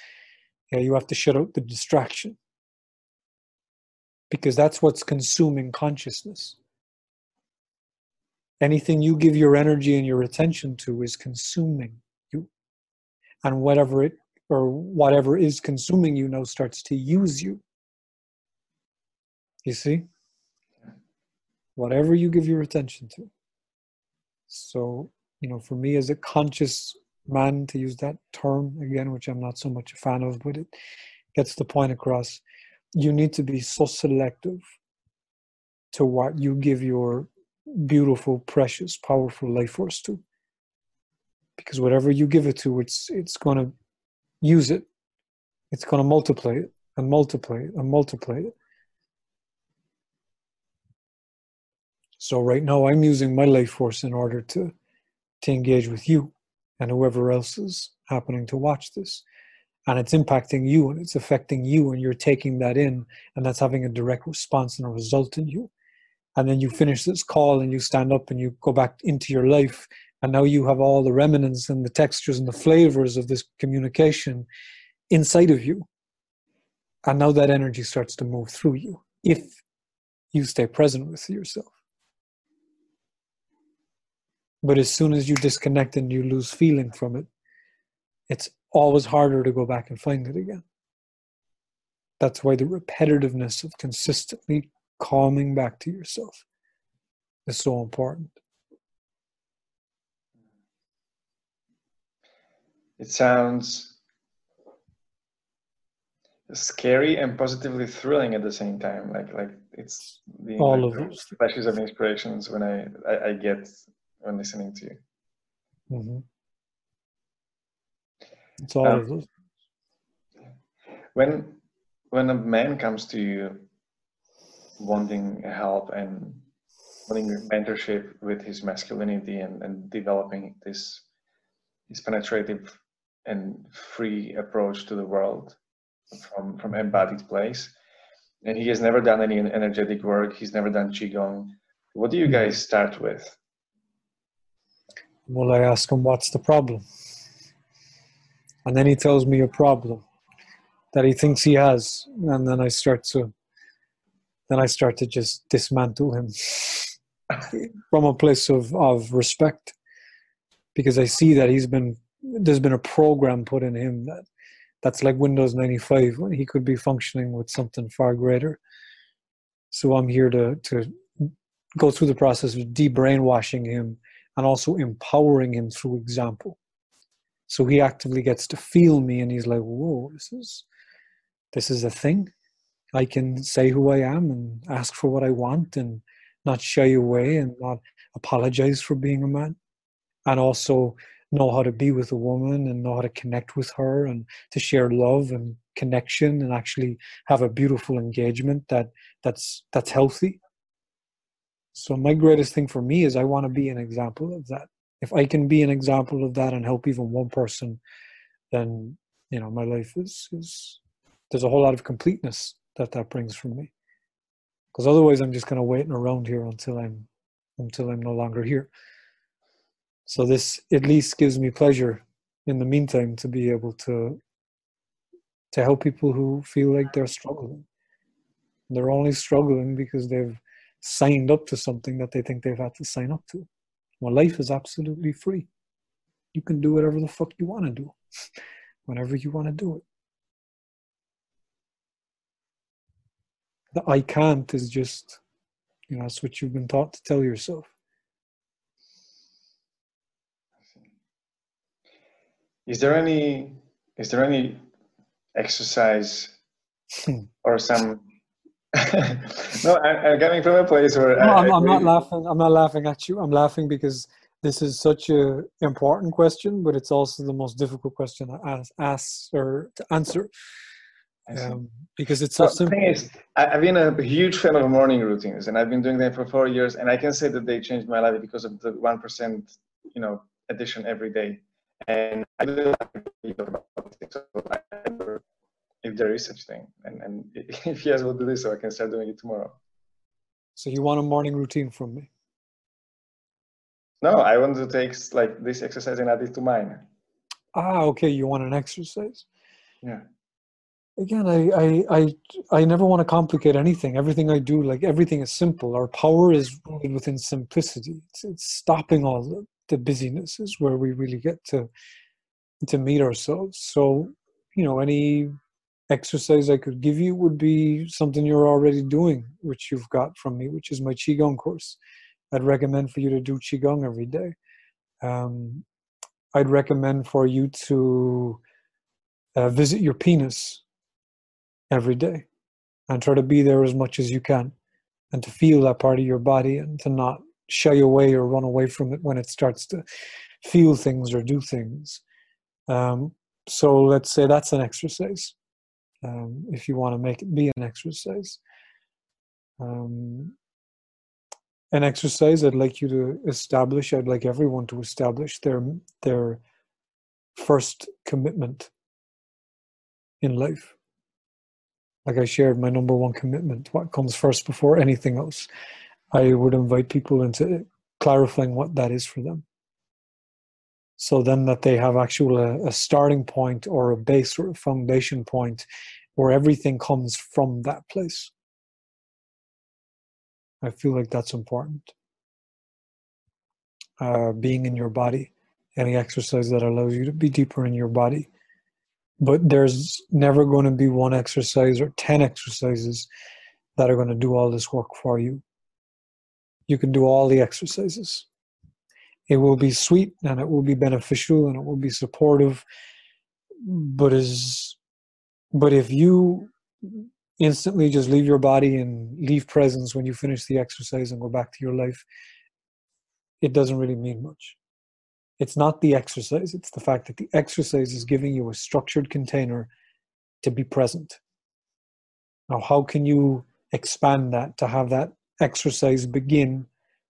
Yeah, you have to shut out the distraction. Because that's what's consuming consciousness. Anything you give your energy and your attention to is consuming you. And whatever it or whatever is consuming you now starts to use you. You see? Whatever you give your attention to. So, you know, for me as a conscious man, to use that term again, which I'm not so much a fan of, but it gets the point across. You need to be so selective to what you give your beautiful, precious, powerful life force to. Because whatever you give it to, it's it's gonna use it, it's going to multiply it and multiply it and multiply it. So right now I'm using my life force in order to to engage with you and whoever else is happening to watch this. And it's impacting you and it's affecting you and you're taking that in and that's having a direct response and a result in you. And then you finish this call and you stand up and you go back into your life and now you have all the remnants and the textures and the flavors of this communication inside of you and now that energy starts to move through you if you stay present with yourself but as soon as you disconnect and you lose feeling from it it's always harder to go back and find it again. That's why the repetitiveness of consistently calming back to yourself is so important. It sounds scary and positively thrilling at the same time. Like like it's the all like, of those flashes of inspirations when I, I, I get when listening to you. mm-hmm. it's all Um, of those When when a man comes to you wanting help and wanting mentorship with his masculinity and, and developing this this penetrative and free approach to the world from from embodied place and he has never done any energetic work he's never done qigong what do you guys start with well i ask him what's the problem? And then he tells me a problem that he thinks he has. And then i start to then i start to just dismantle him from a place of, of respect. Because i see that he's been there's been a program put in him that that's like windows 95 when he could be functioning with something far greater. So i'm here to to go through the process of de-brainwashing him and also empowering him through example So he actively gets to feel me and he's like, whoa, this is this is a thing. I can say who I am and ask for what I want and not shy away and not apologize for being a man. And also know how to be with a woman and know how to connect with her and to share love and connection and actually have a beautiful engagement that that's that's healthy so my greatest thing for me is i want to be an example of that. If i can be an example of that and help even one person then you know my life is is there's a whole lot of completeness that that brings for me. Because otherwise i'm just kind of waiting around here until i'm until i'm no longer here. So this at least gives me pleasure in the meantime to be able to to help people who feel like they're struggling. They're only struggling because they've signed up to something that they think they've had to sign up to. Well, life is absolutely free. You can do whatever the fuck you want to do, whenever you want to do it. The I can't is just, you know, that's what you've been taught to tell yourself. Is there any is there any exercise or some no I, am coming from a place where no, I, am not laughing i'm not laughing at you i'm laughing because this is such a important question but it's also the most difficult question to ask, ask or to answer um, because it's so simple. Thing is, I've been a huge fan of morning routines, and I've been doing them for four years, and I can say that they changed my life because of the one percent, you know, addition every day. And I do if there is such thing, and and if yes, we'll do this so I can start doing it tomorrow. So you want a morning routine from me? No, I want to take like this exercise and add it to mine. Ah, okay. You want an exercise? Yeah. Again, I, I, I, I never want to complicate anything. Everything I do, like everything is simple. Our power is rooted within simplicity. It's, it's stopping all the, the busyness is where we really get to to meet ourselves. So, you know, any exercise I could give you would be something you're already doing, which you've got from me, which is my Qigong course. I'd recommend for you to do Qigong every day. Um, I'd recommend for you to uh, visit your penis every day and try to be there as much as you can and to feel that part of your body and to not shy away or run away from it when it starts to feel things or do things. Um, so let's say that's an exercise um, if you want to make it be an exercise. Um, an exercise I'd like you to establish, I'd like everyone to establish their their first commitment in life. Like I shared my number one commitment, what comes first before anything else. I would invite people into clarifying what that is for them so then that they have actual a, a, starting point or a base or a foundation point where everything comes from that place. I feel like that's important. Uh, being in your body any exercise that allows you to be deeper in your body. But there's never going to be one exercise or 10 exercises that are going to do all this work for you. You can do all the exercises it will be sweet and it will be beneficial and it will be supportive. But is but if you instantly just leave your body and leave presence when you finish the exercise and go back to your life it doesn't really mean much. It's not the exercise it's the fact that the exercise is giving you a structured container to be present. Now how can you expand that to have that exercise begin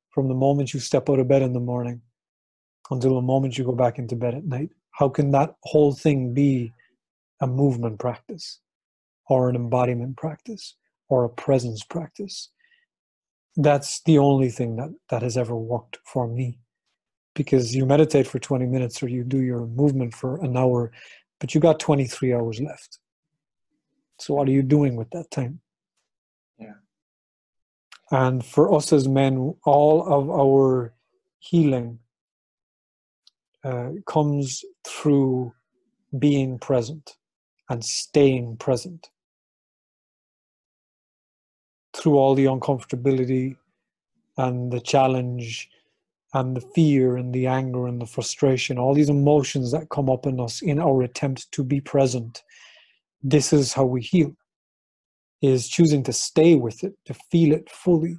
from the moment you step out of bed in the morning until the moment you go back into bed at night. How can that whole thing be a movement practice or an embodiment practice or a presence practice? That's the only thing that, that has ever worked for me. Because you meditate for 20 minutes or you do your movement for an hour, but you got 23 hours left. So, what are you doing with that time? Yeah. And for us as men, all of our healing uh, comes through being present and staying present through all the uncomfortability and the challenge and the fear and the anger and the frustration, all these emotions that come up in us in our attempt to be present. This is how we heal, is choosing to stay with it, to feel it fully,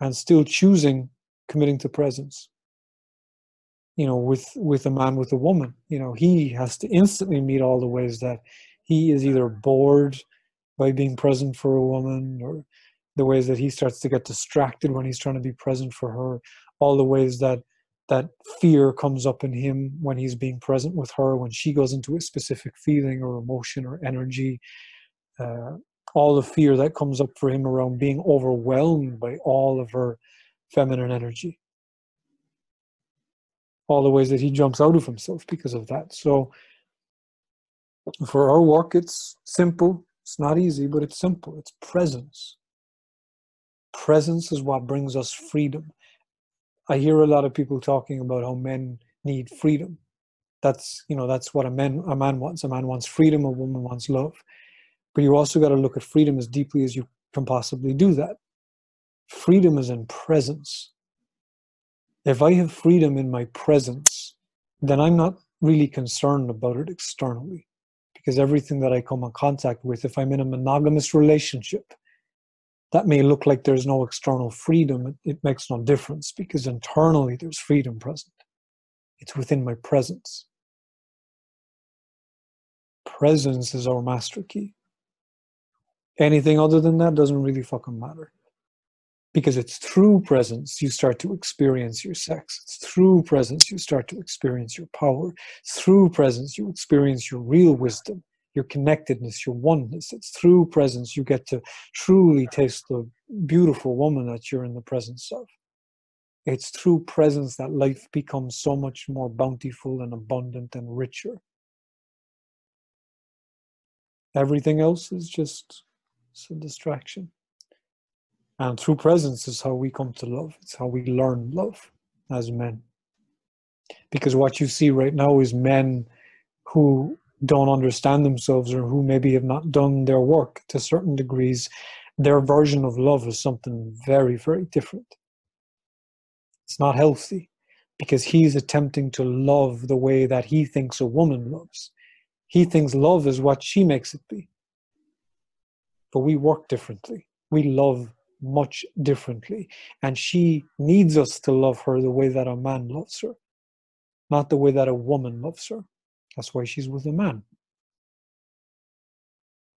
and still choosing committing to presence. You know, with with a man with a woman, you know, he has to instantly meet all the ways that he is either bored by being present for a woman or the ways that he starts to get distracted when he's trying to be present for her all the ways that that fear comes up in him when he's being present with her when she goes into a specific feeling or emotion or energy. Uh, all the fear that comes up for him around being overwhelmed by all of her feminine energy all the ways that he jumps out of himself because of that so for our work it's simple it's not easy but it's simple it's presence presence is what brings us freedom I hear a lot of people talking about how men need freedom. That's you know that's what a man a man wants. A man wants freedom. A woman wants love. But you also got to look at freedom as deeply as you can possibly do that. Freedom is in presence. If I have freedom in my presence, then I'm not really concerned about it externally. Because everything that I come in contact with, if I'm in a monogamous relationship, that may look like there's no external freedom. It, makes no difference because internally there's freedom present. It's within my presence. Presence is our master key. Anything other than that doesn't really fucking matter. Because it's through presence you start to experience your sex. It's through presence you start to experience your power. It's through presence you experience your real wisdom your connectedness, your oneness. It's through presence you get to truly taste the beautiful woman that you're in the presence of. It's through presence that life becomes so much more bountiful and abundant and richer. Everything else is just a distraction. And through presence is how we come to love. It's how we learn love as men. Because what you see right now is men who don't understand themselves or who maybe have not done their work to certain degrees, their version of love is something very, very different. It's not healthy because he's attempting to love the way that he thinks a woman loves. He thinks love is what she makes it be. But we work differently. We love much differently. And she needs us to love her the way that a man loves her, not the way that a woman loves her. That's why she's with a man.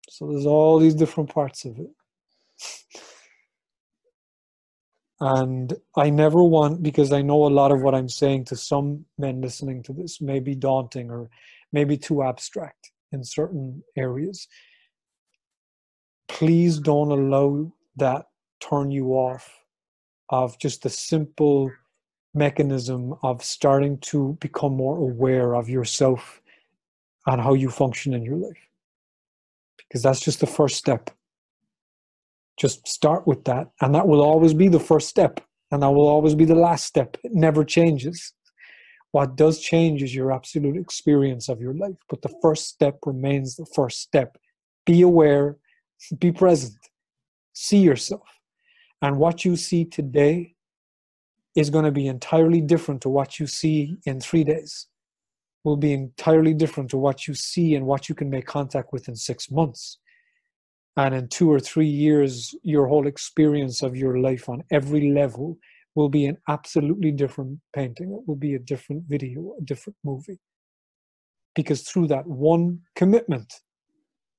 So there's all these different parts of it. and I never want, because I know a lot of what I'm saying to some men listening to this may be daunting or maybe too abstract in certain areas. Please don't allow that turn you off of just the simple mechanism of starting to become more aware of yourself and how you function in your life. Because that's just the first step. Just start with that. And that will always be the first step. And that will always be the last step. It never changes. What does change is your absolute experience of your life. But the first step remains the first step. Be aware, be present, see yourself. And what you see today is going to be entirely different to what you see in three days will be entirely different to what you see and what you can make contact with in six months. And in two or three years, your whole experience of your life on every level will be an absolutely different painting. It will be a different video, a different movie. Because through that one commitment,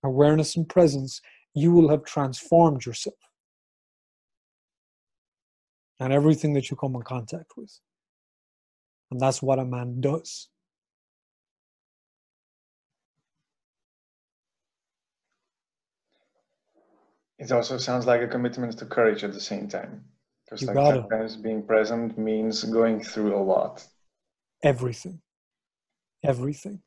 awareness and presence, you will have transformed yourself and everything that you come in contact with. And that's what a man does. It also sounds like a commitment to courage at the same time. Because like it. sometimes being present means going through a lot. Everything. Everything.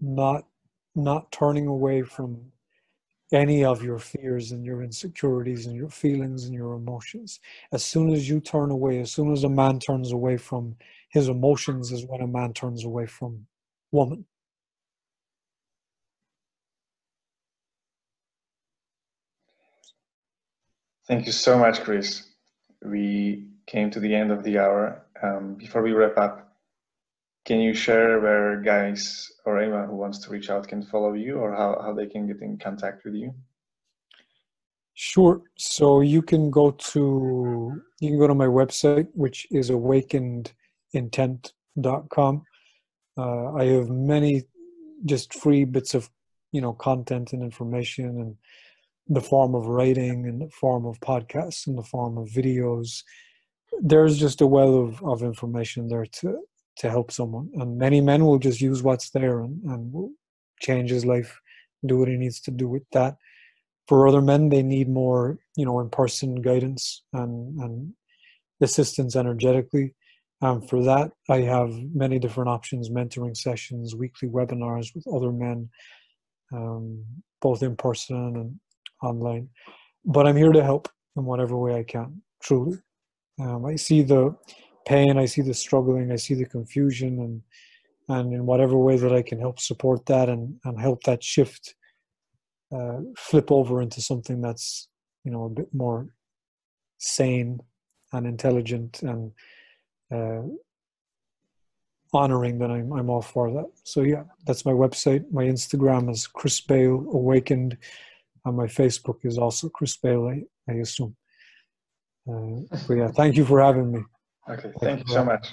Not not turning away from any of your fears and your insecurities and your feelings and your emotions. As soon as you turn away, as soon as a man turns away from his emotions, is when a man turns away from woman. Thank you so much, Chris. we came to the end of the hour. Um, before we wrap up, can you share where guys or anyone who wants to reach out can follow you or how, how they can get in contact with you? Sure. So you can go to you can go to my website, which is awakenedintent.com. Uh, I have many just free bits of you know content and information and the form of writing and the form of podcasts and the form of videos there's just a well of, of information there to to help someone and many men will just use what's there and, and will change his life do what he needs to do with that for other men they need more you know in-person guidance and and assistance energetically um, for that i have many different options mentoring sessions weekly webinars with other men um, both in person and online. But I'm here to help in whatever way I can, truly. Um, I see the pain, I see the struggling, I see the confusion, and and in whatever way that I can help support that and, and help that shift uh, flip over into something that's you know a bit more sane and intelligent and uh, honoring, then I'm I'm all for that. So yeah, that's my website. My Instagram is Chris Bale Awakened and my Facebook is also Chris Bailey, I assume. Uh, but yeah, thank you for having me. Okay, thank, you so much.